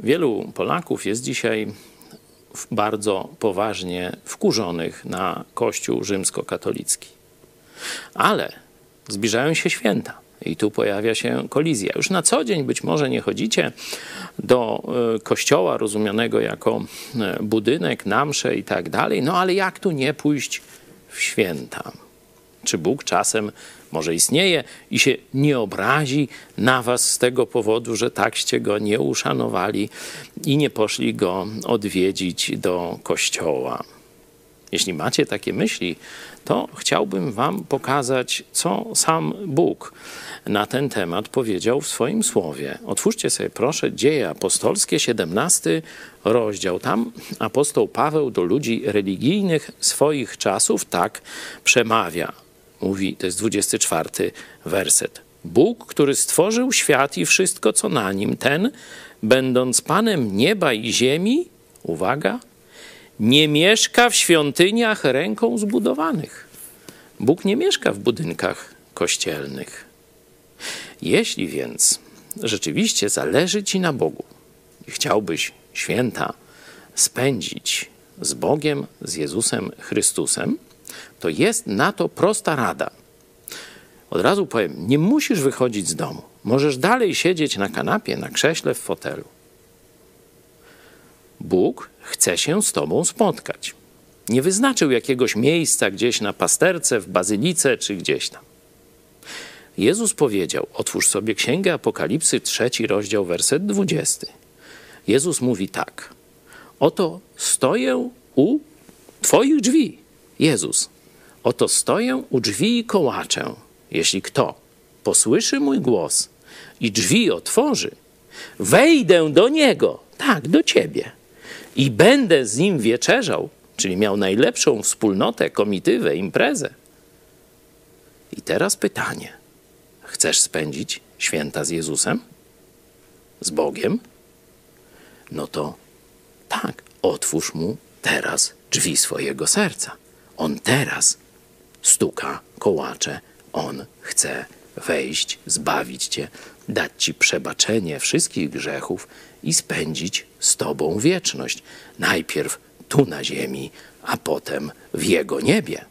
Wielu Polaków jest dzisiaj bardzo poważnie wkurzonych na Kościół rzymskokatolicki. Ale zbliżają się święta. I tu pojawia się kolizja. Już na co dzień być może nie chodzicie do e, kościoła rozumianego jako e, budynek, namsze i tak dalej, no ale jak tu nie pójść w święta? Czy Bóg czasem może istnieje i się nie obrazi na was z tego powodu, że takście go nie uszanowali i nie poszli go odwiedzić do kościoła? Jeśli macie takie myśli, to chciałbym Wam pokazać, co sam Bóg na ten temat powiedział w swoim słowie. Otwórzcie sobie proszę Dzieje Apostolskie, 17 rozdział. Tam apostoł Paweł do ludzi religijnych swoich czasów tak przemawia. Mówi, to jest 24 werset. Bóg, który stworzył świat i wszystko, co na nim, ten, będąc Panem nieba i ziemi, uwaga, nie mieszka w świątyniach ręką zbudowanych. Bóg nie mieszka w budynkach kościelnych. Jeśli więc rzeczywiście zależy Ci na Bogu i chciałbyś święta spędzić z Bogiem, z Jezusem Chrystusem, to jest na to prosta rada. Od razu powiem, nie musisz wychodzić z domu. Możesz dalej siedzieć na kanapie, na krześle, w fotelu. Bóg chce się z Tobą spotkać. Nie wyznaczył jakiegoś miejsca gdzieś na pasterce, w bazylice czy gdzieś tam. Jezus powiedział, otwórz sobie Księgę Apokalipsy, trzeci rozdział, werset dwudziesty. Jezus mówi tak, oto stoję u Twoich drzwi. Jezus, oto stoję u drzwi i kołaczę. Jeśli kto posłyszy mój głos i drzwi otworzy, wejdę do niego, tak, do Ciebie i będę z nim wieczerzał, czyli miał najlepszą wspólnotę, komitywę, imprezę. I teraz pytanie: chcesz spędzić święta z Jezusem? Z Bogiem? No to tak, otwórz mu teraz drzwi swojego serca. On teraz stuka, kołacze, on chce wejść, zbawić cię, dać ci przebaczenie wszystkich grzechów i spędzić z Tobą wieczność. Najpierw tu na ziemi, a potem w Jego niebie.